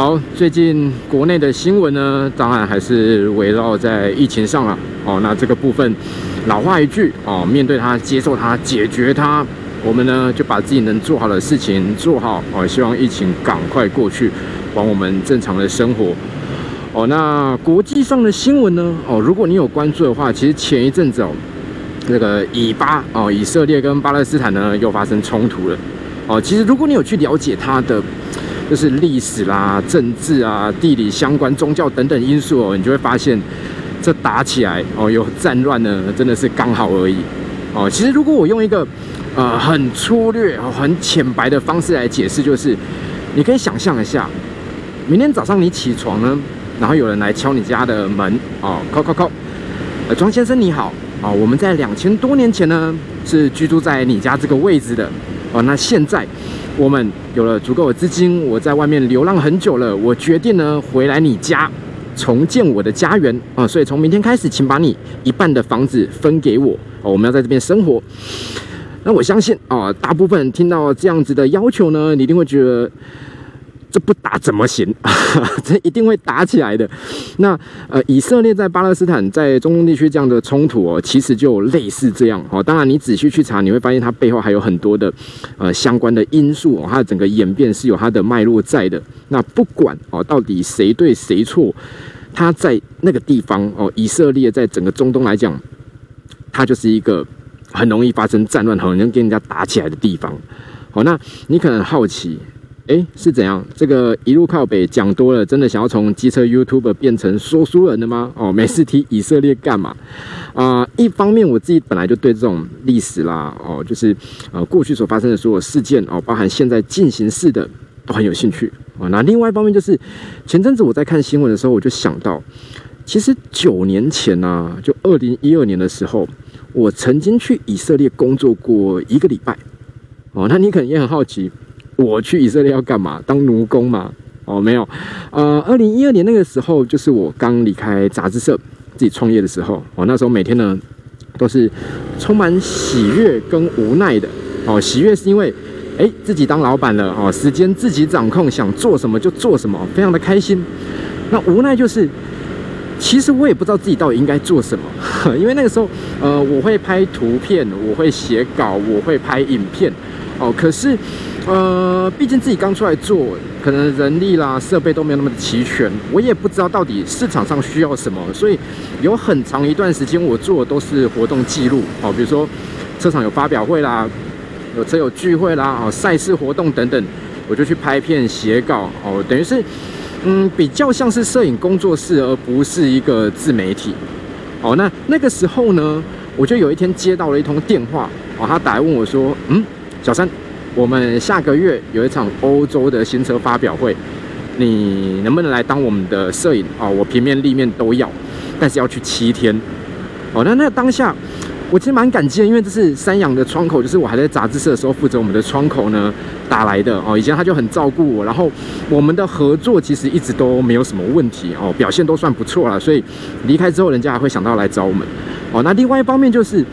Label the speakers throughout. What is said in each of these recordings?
Speaker 1: 好，最近国内的新闻呢，当然还是围绕在疫情上了。哦，那这个部分，老话一句哦，面对它，接受它，解决它，我们呢就把自己能做好的事情做好。哦，希望疫情赶快过去，还我们正常的生活。哦，那国际上的新闻呢？哦，如果你有关注的话，其实前一阵子哦，那个以巴哦，以色列跟巴勒斯坦呢又发生冲突了。哦，其实如果你有去了解它的。就是历史啦、政治啊、地理相关、宗教等等因素哦，你就会发现，这打起来哦，有战乱呢，真的是刚好而已哦。其实如果我用一个呃很粗略、很浅白的方式来解释，就是你可以想象一下，明天早上你起床呢，然后有人来敲你家的门哦，敲敲敲，呃，庄先生你好啊，我们在两千多年前呢是居住在你家这个位置的哦，那现在。我们有了足够的资金，我在外面流浪很久了，我决定呢回来你家重建我的家园啊！所以从明天开始，请把你一半的房子分给我哦，我们要在这边生活。那我相信啊，大部分人听到这样子的要求呢，你一定会觉得。这不打怎么行？这一定会打起来的。那呃，以色列在巴勒斯坦在中东地区这样的冲突哦，其实就类似这样哦。当然，你仔细去查，你会发现它背后还有很多的呃相关的因素哦，它的整个演变是有它的脉络在的。那不管哦，到底谁对谁错，它在那个地方哦，以色列在整个中东来讲，它就是一个很容易发生战乱、很容易跟人家打起来的地方。好，那你可能好奇。哎，是怎样？这个一路靠北讲多了，真的想要从机车 YouTuber 变成说书人的吗？哦，没事提以色列干嘛？啊，一方面我自己本来就对这种历史啦，哦，就是呃过去所发生的所有事件哦，包含现在进行式的都很有兴趣啊。那另外一方面就是前阵子我在看新闻的时候，我就想到，其实九年前呢，就二零一二年的时候，我曾经去以色列工作过一个礼拜。哦，那你可能也很好奇。我去以色列要干嘛？当奴工嘛？哦，没有，呃，二零一二年那个时候，就是我刚离开杂志社自己创业的时候。哦，那时候每天呢，都是充满喜悦跟无奈的。哦，喜悦是因为，哎，自己当老板了，哦，时间自己掌控，想做什么就做什么，非常的开心。那无奈就是，其实我也不知道自己到底应该做什么，因为那个时候，呃，我会拍图片，我会写稿，我会拍影片。哦，可是。呃，毕竟自己刚出来做，可能人力啦、设备都没有那么的齐全，我也不知道到底市场上需要什么，所以有很长一段时间我做的都是活动记录，哦，比如说车厂有发表会啦，有车友聚会啦，哦，赛事活动等等，我就去拍片写稿，哦，等于是，嗯，比较像是摄影工作室，而不是一个自媒体，哦，那那个时候呢，我就有一天接到了一通电话，哦，他打来问我说，嗯，小三。我们下个月有一场欧洲的新车发表会，你能不能来当我们的摄影啊？我平面、立面都要，但是要去七天。哦，那那当下我其实蛮感激的，因为这是三洋的窗口，就是我还在杂志社的时候负责我们的窗口呢打来的哦。以前他就很照顾我，然后我们的合作其实一直都没有什么问题哦，表现都算不错了。所以离开之后，人家还会想到来找我们。哦，那另外一方面就是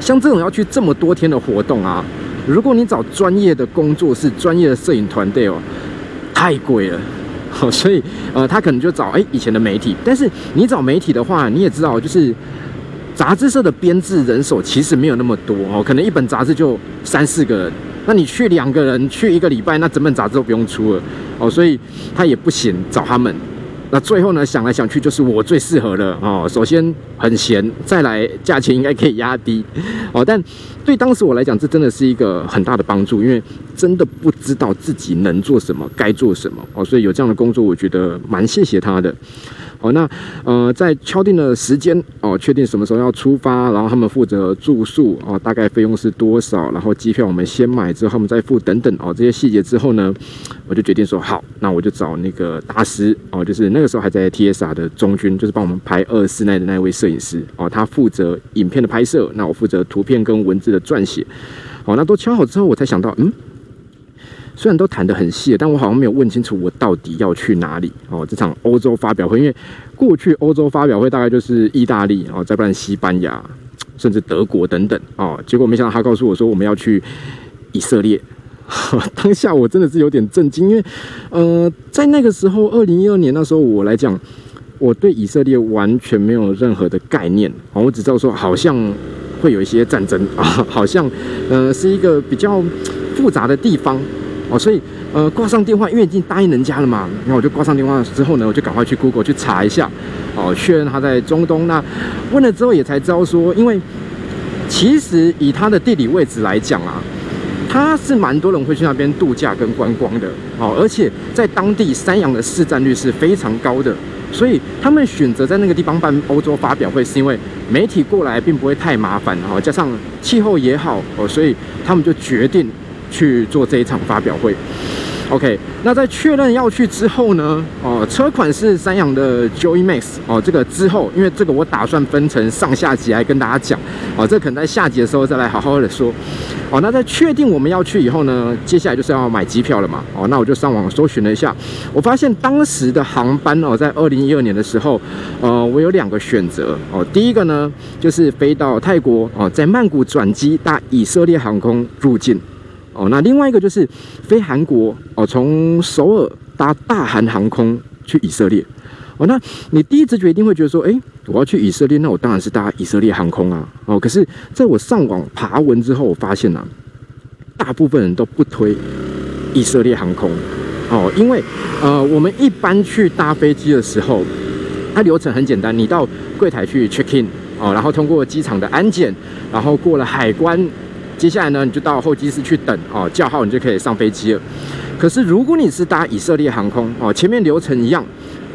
Speaker 1: 像这种要去这么多天的活动啊。如果你找专业的工作室、专业的摄影团队哦，太贵了，好，所以呃，他可能就找哎以前的媒体。但是你找媒体的话，你也知道，就是杂志社的编制人手其实没有那么多哦，可能一本杂志就三四个人，那你去两个人去一个礼拜，那整本杂志都不用出了哦，所以他也不行找他们。那最后呢，想来想去就是我最适合的哦。首先很闲，再来价钱应该可以压低哦。但对当时我来讲，这真的是一个很大的帮助，因为真的不知道自己能做什么，该做什么哦。所以有这样的工作，我觉得蛮谢谢他的。哦，那呃，在敲定了时间哦，确定什么时候要出发，然后他们负责住宿哦，大概费用是多少，然后机票我们先买之后他们再付等等哦，这些细节之后呢，我就决定说好，那我就找那个大师哦，就是那个时候还在 TSR 的中军，就是帮我们拍二四奈的那位摄影师哦，他负责影片的拍摄，那我负责图片跟文字的撰写。好，那都敲好之后，我才想到，嗯。虽然都谈得很细，但我好像没有问清楚我到底要去哪里哦。这场欧洲发表会，因为过去欧洲发表会大概就是意大利哦，再不然西班牙，甚至德国等等哦。结果没想到他告诉我说我们要去以色列，当下我真的是有点震惊，因为呃，在那个时候，二零一二年那时候我来讲，我对以色列完全没有任何的概念啊，我只知道说好像会有一些战争啊，好像呃是一个比较复杂的地方哦，所以呃挂上电话，因为已经答应人家了嘛，然后我就挂上电话之后呢，我就赶快去 Google 去查一下哦，确认他在中东。那问了之后也才知道说，因为。其实以他的地理位置来讲啊，他是蛮多人会去那边度假跟观光的哦，而且在当地山羊的市占率是非常高的，所以他们选择在那个地方办欧洲发表会，是因为媒体过来并不会太麻烦哦，加上气候也好哦，所以他们就决定去做这一场发表会。OK，那在确认要去之后呢？哦，车款是三洋的 Joy Max 哦。这个之后，因为这个我打算分成上下集来跟大家讲哦。这可能在下集的时候再来好好的说哦。那在确定我们要去以后呢，接下来就是要买机票了嘛。哦，那我就上网搜寻了一下，我发现当时的航班哦，在二零一二年的时候，呃，我有两个选择哦。第一个呢，就是飞到泰国哦，在曼谷转机搭以色列航空入境。哦，那另外一个就是飞韩国哦，从首尔搭大韩航空去以色列。哦，那你第一直觉一定会觉得说，哎，我要去以色列，那我当然是搭以色列航空啊。哦，可是在我上网爬文之后，我发现啊，大部分人都不推以色列航空。哦，因为呃，我们一般去搭飞机的时候，它流程很简单，你到柜台去 check in 哦，然后通过机场的安检，然后过了海关。接下来呢，你就到候机室去等哦，叫号你就可以上飞机了。可是如果你是搭以色列航空哦，前面流程一样，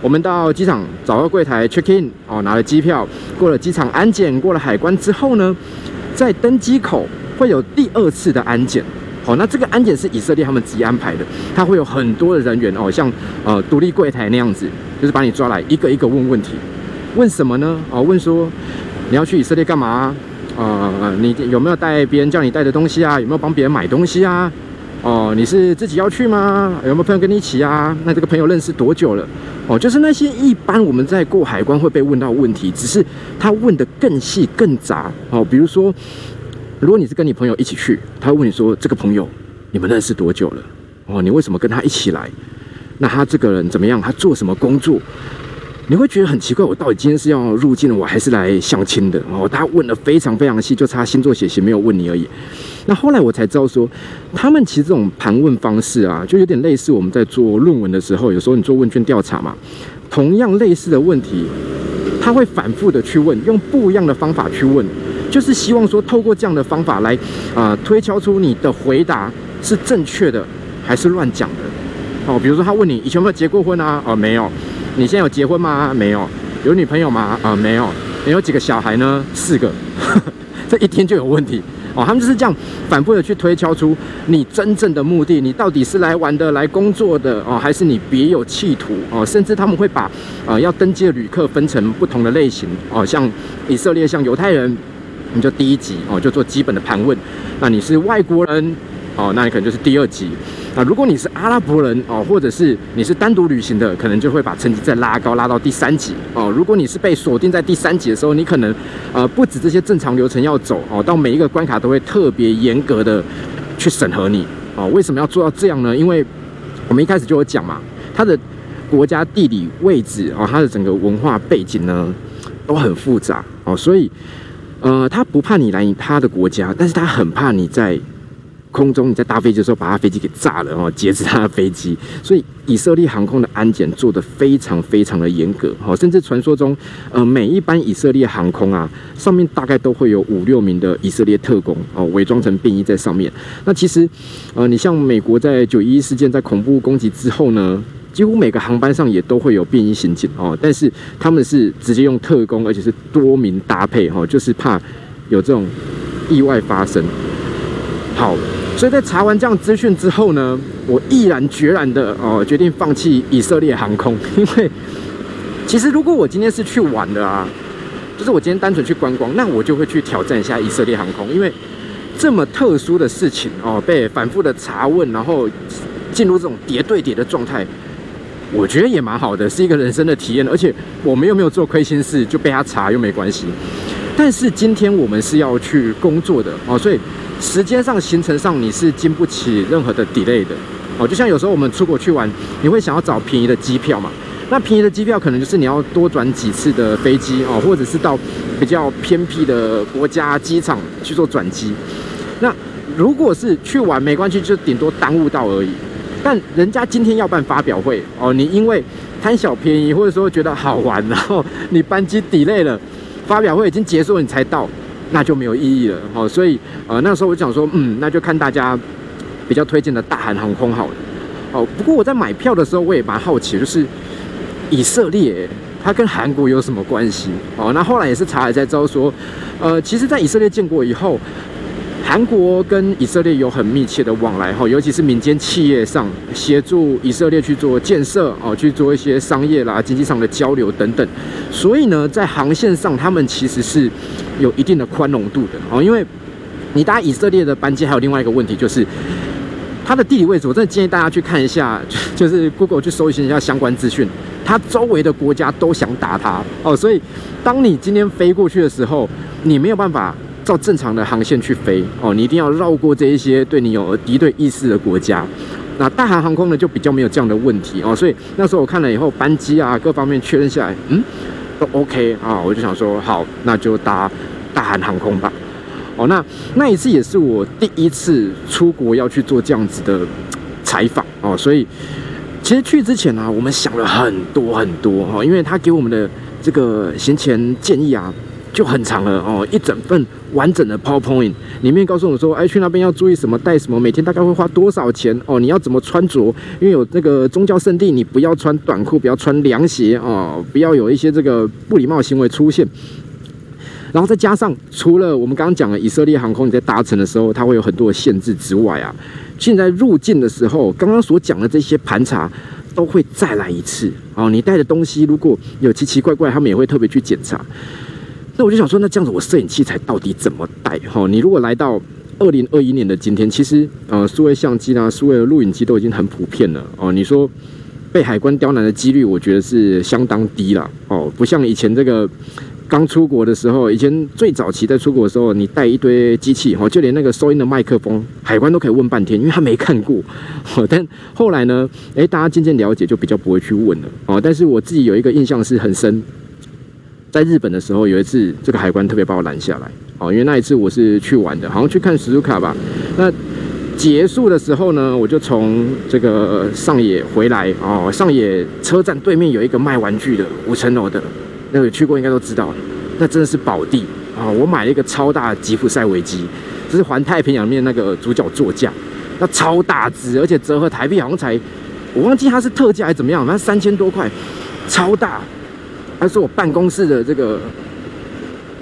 Speaker 1: 我们到机场找到柜台 check in 哦，拿了机票，过了机场安检，过了海关之后呢，在登机口会有第二次的安检。好，那这个安检是以色列他们自己安排的，他会有很多的人员哦，像呃独立柜台那样子，就是把你抓来一个一个问问题。问什么呢？哦，问说你要去以色列干嘛？呃，你有没有带别人叫你带的东西啊？有没有帮别人买东西啊？哦，你是自己要去吗？有没有朋友跟你一起啊？那这个朋友认识多久了？哦，就是那些一般我们在过海关会被问到问题，只是他问的更细更杂哦。比如说，如果你是跟你朋友一起去，他问你说这个朋友你们认识多久了？哦，你为什么跟他一起来？那他这个人怎么样？他做什么工作？你会觉得很奇怪，我到底今天是要入境，我还是来相亲的？哦，他问的非常非常细，就差星座血型没有问你而已。那后来我才知道说，他们其实这种盘问方式啊，就有点类似我们在做论文的时候，有时候你做问卷调查嘛，同样类似的问题，他会反复的去问，用不一样的方法去问，就是希望说透过这样的方法来啊推敲出你的回答是正确的还是乱讲的。哦，比如说他问你以前有没有结过婚啊？哦，没有。你现在有结婚吗？没有。有女朋友吗？啊，没有。你有几个小孩呢？四个。这一天就有问题哦。他们就是这样反复的去推敲出你真正的目的，你到底是来玩的、来工作的哦，还是你别有企图哦？甚至他们会把呃要登机的旅客分成不同的类型哦，像以色列、像犹太人，你就第一级哦，就做基本的盘问。那你是外国人哦，那你可能就是第二级。那如果你是阿拉伯人哦，或者是你是单独旅行的，可能就会把成绩再拉高，拉到第三级哦。如果你是被锁定在第三级的时候，你可能呃不止这些正常流程要走哦，到每一个关卡都会特别严格的去审核你哦。为什么要做到这样呢？因为我们一开始就有讲嘛，它的国家地理位置哦，它的整个文化背景呢都很复杂哦，所以呃，他不怕你来他的国家，但是他很怕你在。空中你在搭飞机的时候把他飞机给炸了哦，劫持他的飞机，所以以色列航空的安检做得非常非常的严格哦，甚至传说中，呃，每一班以色列航空啊，上面大概都会有五六名的以色列特工哦，伪装成便衣在上面。那其实，呃，你像美国在九一一事件在恐怖攻击之后呢，几乎每个航班上也都会有便衣刑警哦，但是他们是直接用特工，而且是多名搭配哈，就是怕有这种意外发生。好。所以在查完这样资讯之后呢，我毅然决然的哦决定放弃以色列航空，因为其实如果我今天是去玩的啊，就是我今天单纯去观光，那我就会去挑战一下以色列航空，因为这么特殊的事情哦，被反复的查问，然后进入这种叠对叠的状态，我觉得也蛮好的，是一个人生的体验，而且我们又没有做亏心事，就被他查又没关系。但是今天我们是要去工作的哦，所以。时间上、行程上你是经不起任何的 delay 的哦。就像有时候我们出国去玩，你会想要找便宜的机票嘛？那便宜的机票可能就是你要多转几次的飞机哦，或者是到比较偏僻的国家机场去做转机。那如果是去玩没关系，就顶多耽误到而已。但人家今天要办发表会哦，你因为贪小便宜或者说觉得好玩，然后你班机 delay 了，发表会已经结束了你才到，那就没有意义了哦。所以呃那时候我就想说，嗯，那就看大家比较推荐的大韩航空好了。哦，不过我在买票的时候我也蛮好奇，就是。以色列，它跟韩国有什么关系？哦，那后来也是查了才知道说，呃，其实，在以色列建国以后，韩国跟以色列有很密切的往来哈，尤其是民间企业上协助以色列去做建设哦，去做一些商业啦、经济上的交流等等。所以呢，在航线上，他们其实是有一定的宽容度的哦，因为你搭以色列的班机，还有另外一个问题就是。它的地理位置，我真的建议大家去看一下，就是 Google 去搜寻一下相关资讯。它周围的国家都想打它哦，所以当你今天飞过去的时候，你没有办法照正常的航线去飞哦，你一定要绕过这一些对你有敌对意识的国家。那大韩航空呢，就比较没有这样的问题哦，所以那时候我看了以后，班机啊各方面确认下来，嗯，都 OK 啊，我就想说好，那就搭大韩航空吧。哦，那那一次也是我第一次出国要去做这样子的采访哦，所以其实去之前呢，我们想了很多很多哈，因为他给我们的这个行前建议啊就很长了哦，一整份完整的 PowerPoint 里面告诉我说，哎，去那边要注意什么，带什么，每天大概会花多少钱哦，你要怎么穿着，因为有那个宗教圣地，你不要穿短裤，不要穿凉鞋哦，不要有一些这个不礼貌行为出现。然后再加上，除了我们刚刚讲的以色列航空，你在搭乘的时候，它会有很多的限制之外啊，现在入境的时候，刚刚所讲的这些盘查都会再来一次哦。你带的东西如果有奇奇怪怪，他们也会特别去检查。那我就想说，那这样子我摄影器材到底怎么带？哈，你如果来到二零二一年的今天，其实呃，数位相机啊，数位录影机都已经很普遍了哦。你说被海关刁难的几率，我觉得是相当低了哦，不像以前这个。刚出国的时候，以前最早期在出国的时候，你带一堆机器哈，就连那个收音的麦克风，海关都可以问半天，因为他没看过。但后来呢，诶，大家渐渐了解，就比较不会去问了哦。但是我自己有一个印象是很深，在日本的时候，有一次这个海关特别把我拦下来哦，因为那一次我是去玩的，好像去看史书卡吧。那结束的时候呢，我就从这个上野回来哦，上野车站对面有一个卖玩具的五层楼的。那有去过应该都知道，那真的是宝地啊！我买了一个超大的吉普赛维基，这是环太平洋面那个主角座驾，那超大只，而且折合台币好像才，我忘记它是特价还是怎么样，反正三千多块，超大，它是我办公室的这个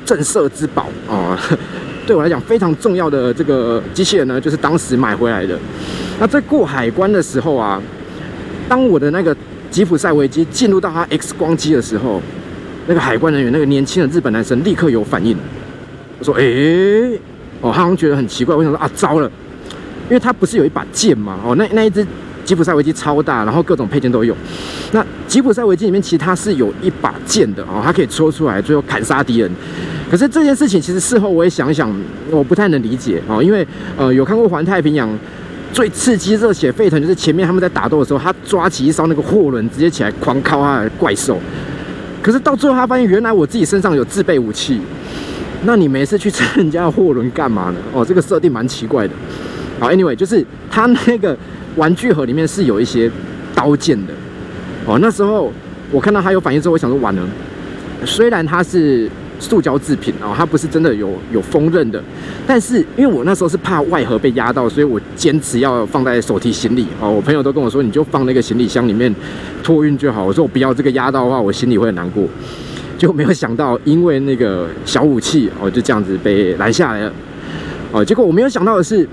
Speaker 1: 镇色之宝啊！对我来讲非常重要的这个机器人呢，就是当时买回来的。那在过海关的时候啊，当我的那个吉普赛维基进入到它 X 光机的时候。那个海关人员，那个年轻的日本男生立刻有反应。我说：“诶，哦，他好像觉得很奇怪。我想说啊，糟了，因为他不是有一把剑吗？哦，那那一只吉普赛维基超大，然后各种配件都有。那吉普赛维基里面其实它是有一把剑的哦，它可以抽出来，最后砍杀敌人。可是这件事情其实事后我也想想，我不太能理解哦，因为呃，有看过《环太平洋》，最刺激、热血沸腾就是前面他们在打斗的时候，他抓起一艘那个货轮，直接起来狂敲他的怪兽。”可是到最后，他发现原来我自己身上有自备武器。那你没事去蹭人家的货轮干嘛呢？哦，这个设定蛮奇怪的。好，Anyway，就是他那个玩具盒里面是有一些刀剑的。哦，那时候我看到他有反应之后，我想说完了。虽然它是。塑胶制品哦，它不是真的有有锋刃的，但是因为我那时候是怕外盒被压到，所以我坚持要放在手提行李哦。我朋友都跟我说，你就放那个行李箱里面托运就好。我说我不要这个压到的话，我心里会很难过。就没有想到，因为那个小武器哦，就这样子被拦下来了哦。结果我没有想到的是，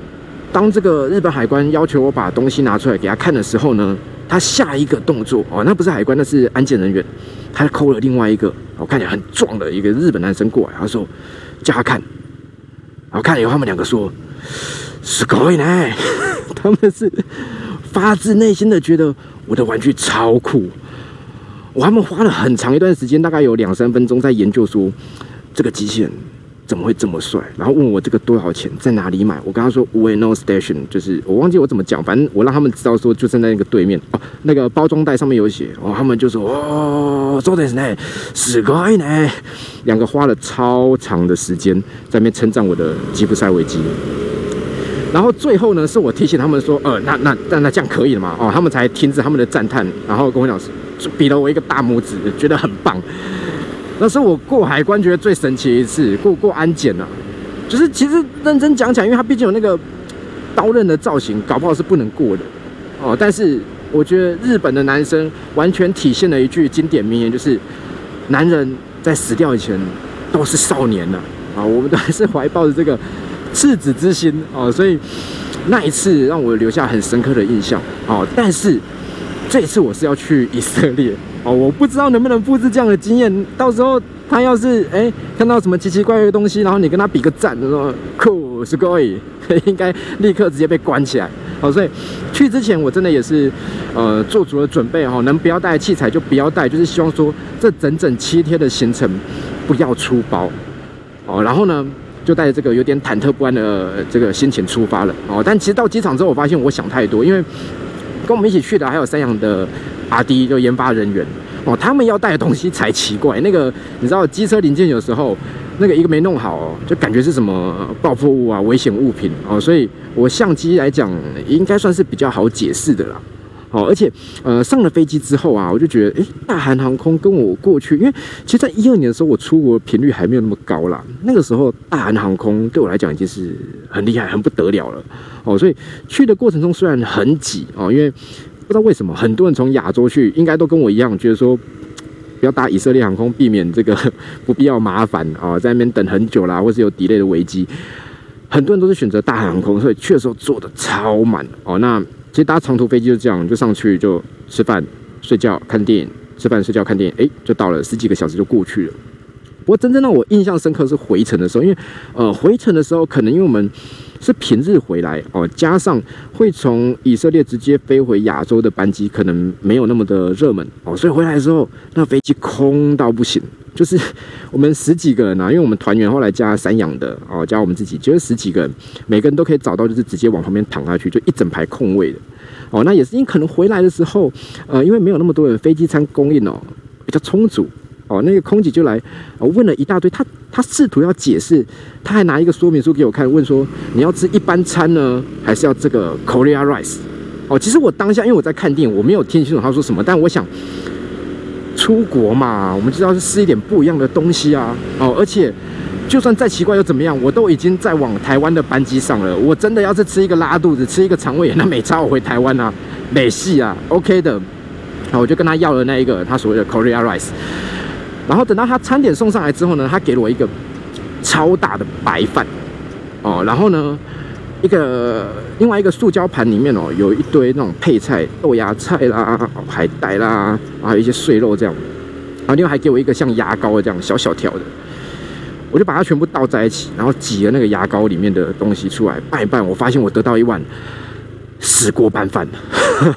Speaker 1: 当这个日本海关要求我把东西拿出来给他看的时候呢，他下一个动作哦，那不是海关，那是安检人员。他扣了另外一个，我看起来很壮的一个日本男生过来，他说叫他看，然后看了以后，他们两个说是可以呢，他们是发自内心的觉得我的玩具超酷。我他们花了很长一段时间，大概有两三分钟在研究说这个机器人怎么会这么帅？然后问我这个多少钱，在哪里买？我跟他说 Ueno Station，就是我忘记我怎么讲，反正我让他们知道说就站在那个对面哦，那个包装袋上面有写哦，他们就说哦，做的是呢，十块呢，两个花了超长的时间在那边称赞我的吉普赛维基。然后最后呢，是我提醒他们说，呃，那那那那这样可以了嘛？哦，他们才停止他们的赞叹，然后跟我讲，比了我一个大拇指，觉得很棒。那是我过海关觉得最神奇一次，过过安检了。就是其实认真讲起来，因为它毕竟有那个刀刃的造型，搞不好是不能过的哦。但是我觉得日本的男生完全体现了一句经典名言，就是男人在死掉以前都是少年呢啊！我们都还是怀抱着这个赤子之心哦，所以那一次让我留下很深刻的印象哦。但是这一次我是要去以色列。哦，我不知道能不能复制这样的经验。到时候他要是哎看到什么奇奇怪怪的东西，然后你跟他比个赞，说酷是可以，应该立刻直接被关起来。好，所以去之前我真的也是呃做足了准备哈，能不要带器材就不要带，就是希望说这整整七天的行程不要出包。哦，然后呢就带着这个有点忐忑不安的这个心情出发了。哦，但其实到机场之后，我发现我想太多，因为跟我们一起去的还有三洋的。阿迪就研发人员哦，他们要带的东西才奇怪。那个你知道，机车零件有时候那个一个没弄好，就感觉是什么爆破物啊、危险物品哦。所以我相机来讲，应该算是比较好解释的啦。哦，而且呃，上了飞机之后啊，我就觉得，哎，大韩航空跟我过去，因为其实在一二年的时候，我出国频率还没有那么高啦。那个时候，大韩航空对我来讲已经是很厉害、很不得了了。哦，所以去的过程中虽然很挤哦，因为。不知道为什么，很多人从亚洲去，应该都跟我一样，觉得说不要搭以色列航空，避免这个 不必要麻烦啊，在那边等很久啦，或是有 delay 的危机。很多人都是选择大航空，所以去的时候坐的超满哦。那其实搭长途飞机就这样，就上去就吃饭、睡觉、看电影，吃饭、睡觉、看电影，哎，就到了十几个小时就过去了。不过真正让我印象深刻是回程的时候，因为呃回程的时候可能因为我们。是平日回来哦，加上会从以色列直接飞回亚洲的班机，可能没有那么的热门哦，所以回来的时候，那飞机空到不行，就是我们十几个人啊，因为我们团员后来加散养的哦，加我们自己，就是十几个人，每个人都可以找到，就是直接往旁边躺下去，就一整排空位的哦。那也是因为可能回来的时候，呃，因为没有那么多人，飞机餐供应哦比较充足。哦，那个空姐就来，问了一大堆，他他试图要解释，他还拿一个说明书给我看，问说你要吃一般餐呢，还是要这个 Korea rice？哦，其实我当下因为我在看电影，我没有听清楚他说什么，但我想出国嘛，我们就要是吃一点不一样的东西啊。哦，而且就算再奇怪又怎么样，我都已经在往台湾的班机上了，我真的要是吃一个拉肚子，吃一个肠胃炎，那没差，我回台湾啊，没戏啊，OK 的。好，我就跟他要了那一个他所谓的 Korea rice。然后等到他餐点送上来之后呢，他给了我一个超大的白饭哦，然后呢，一个另外一个塑胶盘里面哦，有一堆那种配菜，豆芽菜啦、海带啦，还有一些碎肉这样，然后另外还给我一个像牙膏的这样小小条的，我就把它全部倒在一起，然后挤了那个牙膏里面的东西出来拌一拌，我发现我得到一碗。石锅拌饭，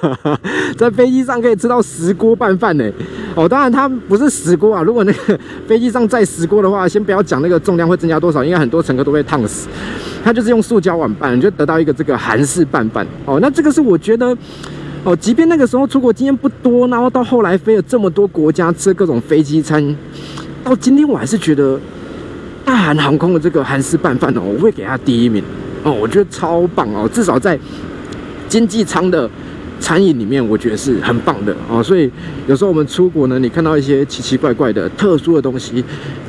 Speaker 1: 在飞机上可以吃到石锅拌饭呢。哦，当然它不是石锅啊。如果那个飞机上载石锅的话，先不要讲那个重量会增加多少，应该很多乘客都被烫死。它就是用塑胶碗拌，你就得到一个这个韩式拌饭。哦，那这个是我觉得，哦，即便那个时候出国经验不多，然后到后来飞了这么多国家吃各种飞机餐，到今天我还是觉得大韩航空的这个韩式拌饭哦，我会给他第一名。哦，我觉得超棒哦，至少在。经济舱的餐饮里面，我觉得是很棒的哦。所以有时候我们出国呢，你看到一些奇奇怪怪的、特殊的东西，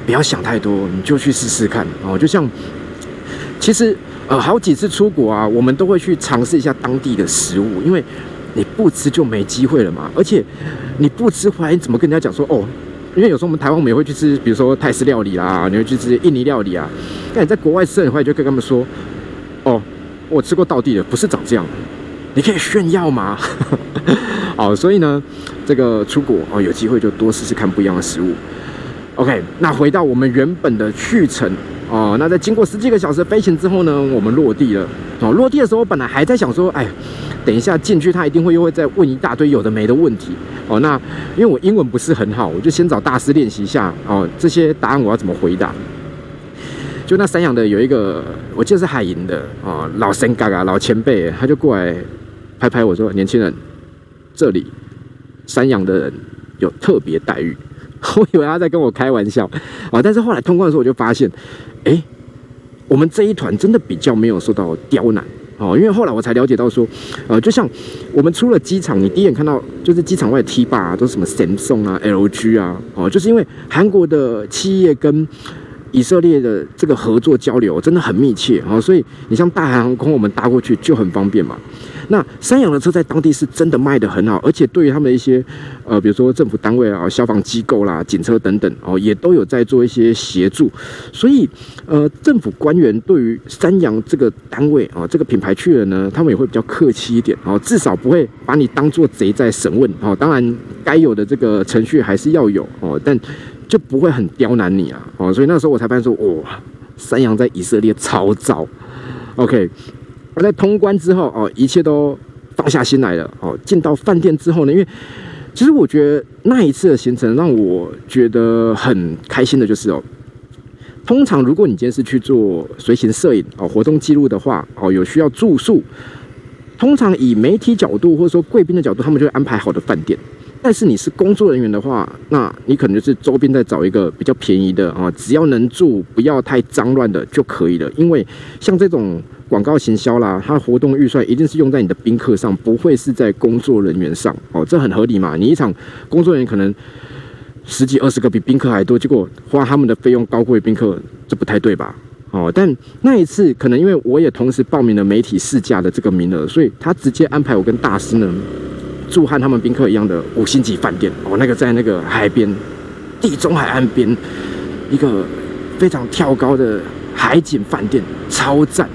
Speaker 1: 不要想太多，你就去试试看哦。就像其实呃好几次出国啊，我们都会去尝试一下当地的食物，因为你不吃就没机会了嘛。而且你不吃回来，你怎么跟人家讲说哦？因为有时候我们台湾我们也会去吃，比如说泰式料理啦，你会去吃印尼料理啊。但你在国外吃很快就跟他们说哦，我吃过道地的，不是长这样。你可以炫耀吗？哦，所以呢，这个出国哦，有机会就多试试看不一样的食物。OK，那回到我们原本的去程哦，那在经过十几个小时飞行之后呢，我们落地了。哦，落地的时候本来还在想说，哎，等一下进去他一定会又会再问一大堆有的没的问题。哦，那因为我英文不是很好，我就先找大师练习一下哦，这些答案我要怎么回答？就那三洋的有一个，我记得是海银的哦，老神嘎嘎老前辈，他就过来拍拍我说：“年轻人，这里三洋的人有特别待遇。”我以为他在跟我开玩笑啊，但是后来通关的时候我就发现，哎，我们这一团真的比较没有受到刁难哦，因为后来我才了解到说，呃，就像我们出了机场，你第一眼看到就是机场外的 T 坝都是什么 Samsung 啊、LG 啊，哦，就是因为韩国的企业跟以色列的这个合作交流真的很密切啊，所以你像大韩航空，我们搭过去就很方便嘛。那三洋的车在当地是真的卖的很好，而且对于他们一些，呃，比如说政府单位啊、消防机构啦、警车等等哦，也都有在做一些协助。所以，呃，政府官员对于三洋这个单位啊、这个品牌去了呢，他们也会比较客气一点哦，至少不会把你当做贼在审问哦。当然，该有的这个程序还是要有哦，但就不会很刁难你啊哦。所以那时候我才发现说，哇，三洋在以色列超早。OK。而在通关之后哦，一切都放下心来了哦。进到饭店之后呢，因为其实我觉得那一次的行程让我觉得很开心的就是哦，通常如果你今天是去做随行摄影哦、活动记录的话哦，有需要住宿，通常以媒体角度或者说贵宾的角度，他们就会安排好的饭店。但是你是工作人员的话，那你可能就是周边再找一个比较便宜的啊，只要能住不要太脏乱的就可以了。因为像这种广告行销啦，它活动预算一定是用在你的宾客上，不会是在工作人员上哦，这很合理嘛。你一场工作人员可能十几二十个比宾客还多，结果花他们的费用高过于宾客，这不太对吧？哦，但那一次可能因为我也同时报名了媒体试驾的这个名额，所以他直接安排我跟大师呢。住和他们宾客一样的五星级饭店哦，那个在那个海边，地中海岸边，一个非常跳高的海景饭店，超赞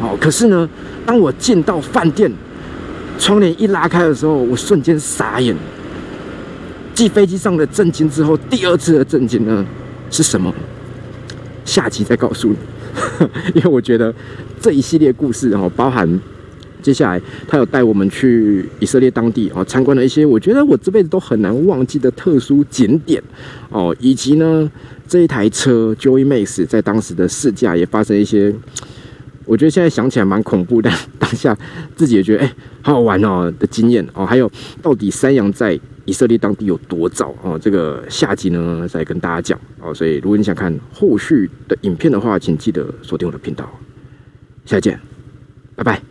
Speaker 1: 哦。可是呢，当我进到饭店，窗帘一拉开的时候，我瞬间傻眼。继飞机上的震惊之后，第二次的震惊呢是什么？下集再告诉你，因为我觉得这一系列故事哦，包含。接下来，他有带我们去以色列当地啊，参观了一些我觉得我这辈子都很难忘记的特殊景点哦，以及呢，这一台车 Joy Max 在当时的试驾也发生一些，我觉得现在想起来蛮恐怖，但 当下自己也觉得哎，好好玩哦的经验哦，还有到底山羊在以色列当地有多早哦，这个下集呢再跟大家讲哦，所以如果你想看后续的影片的话，请记得锁定我的频道，下次见，拜拜。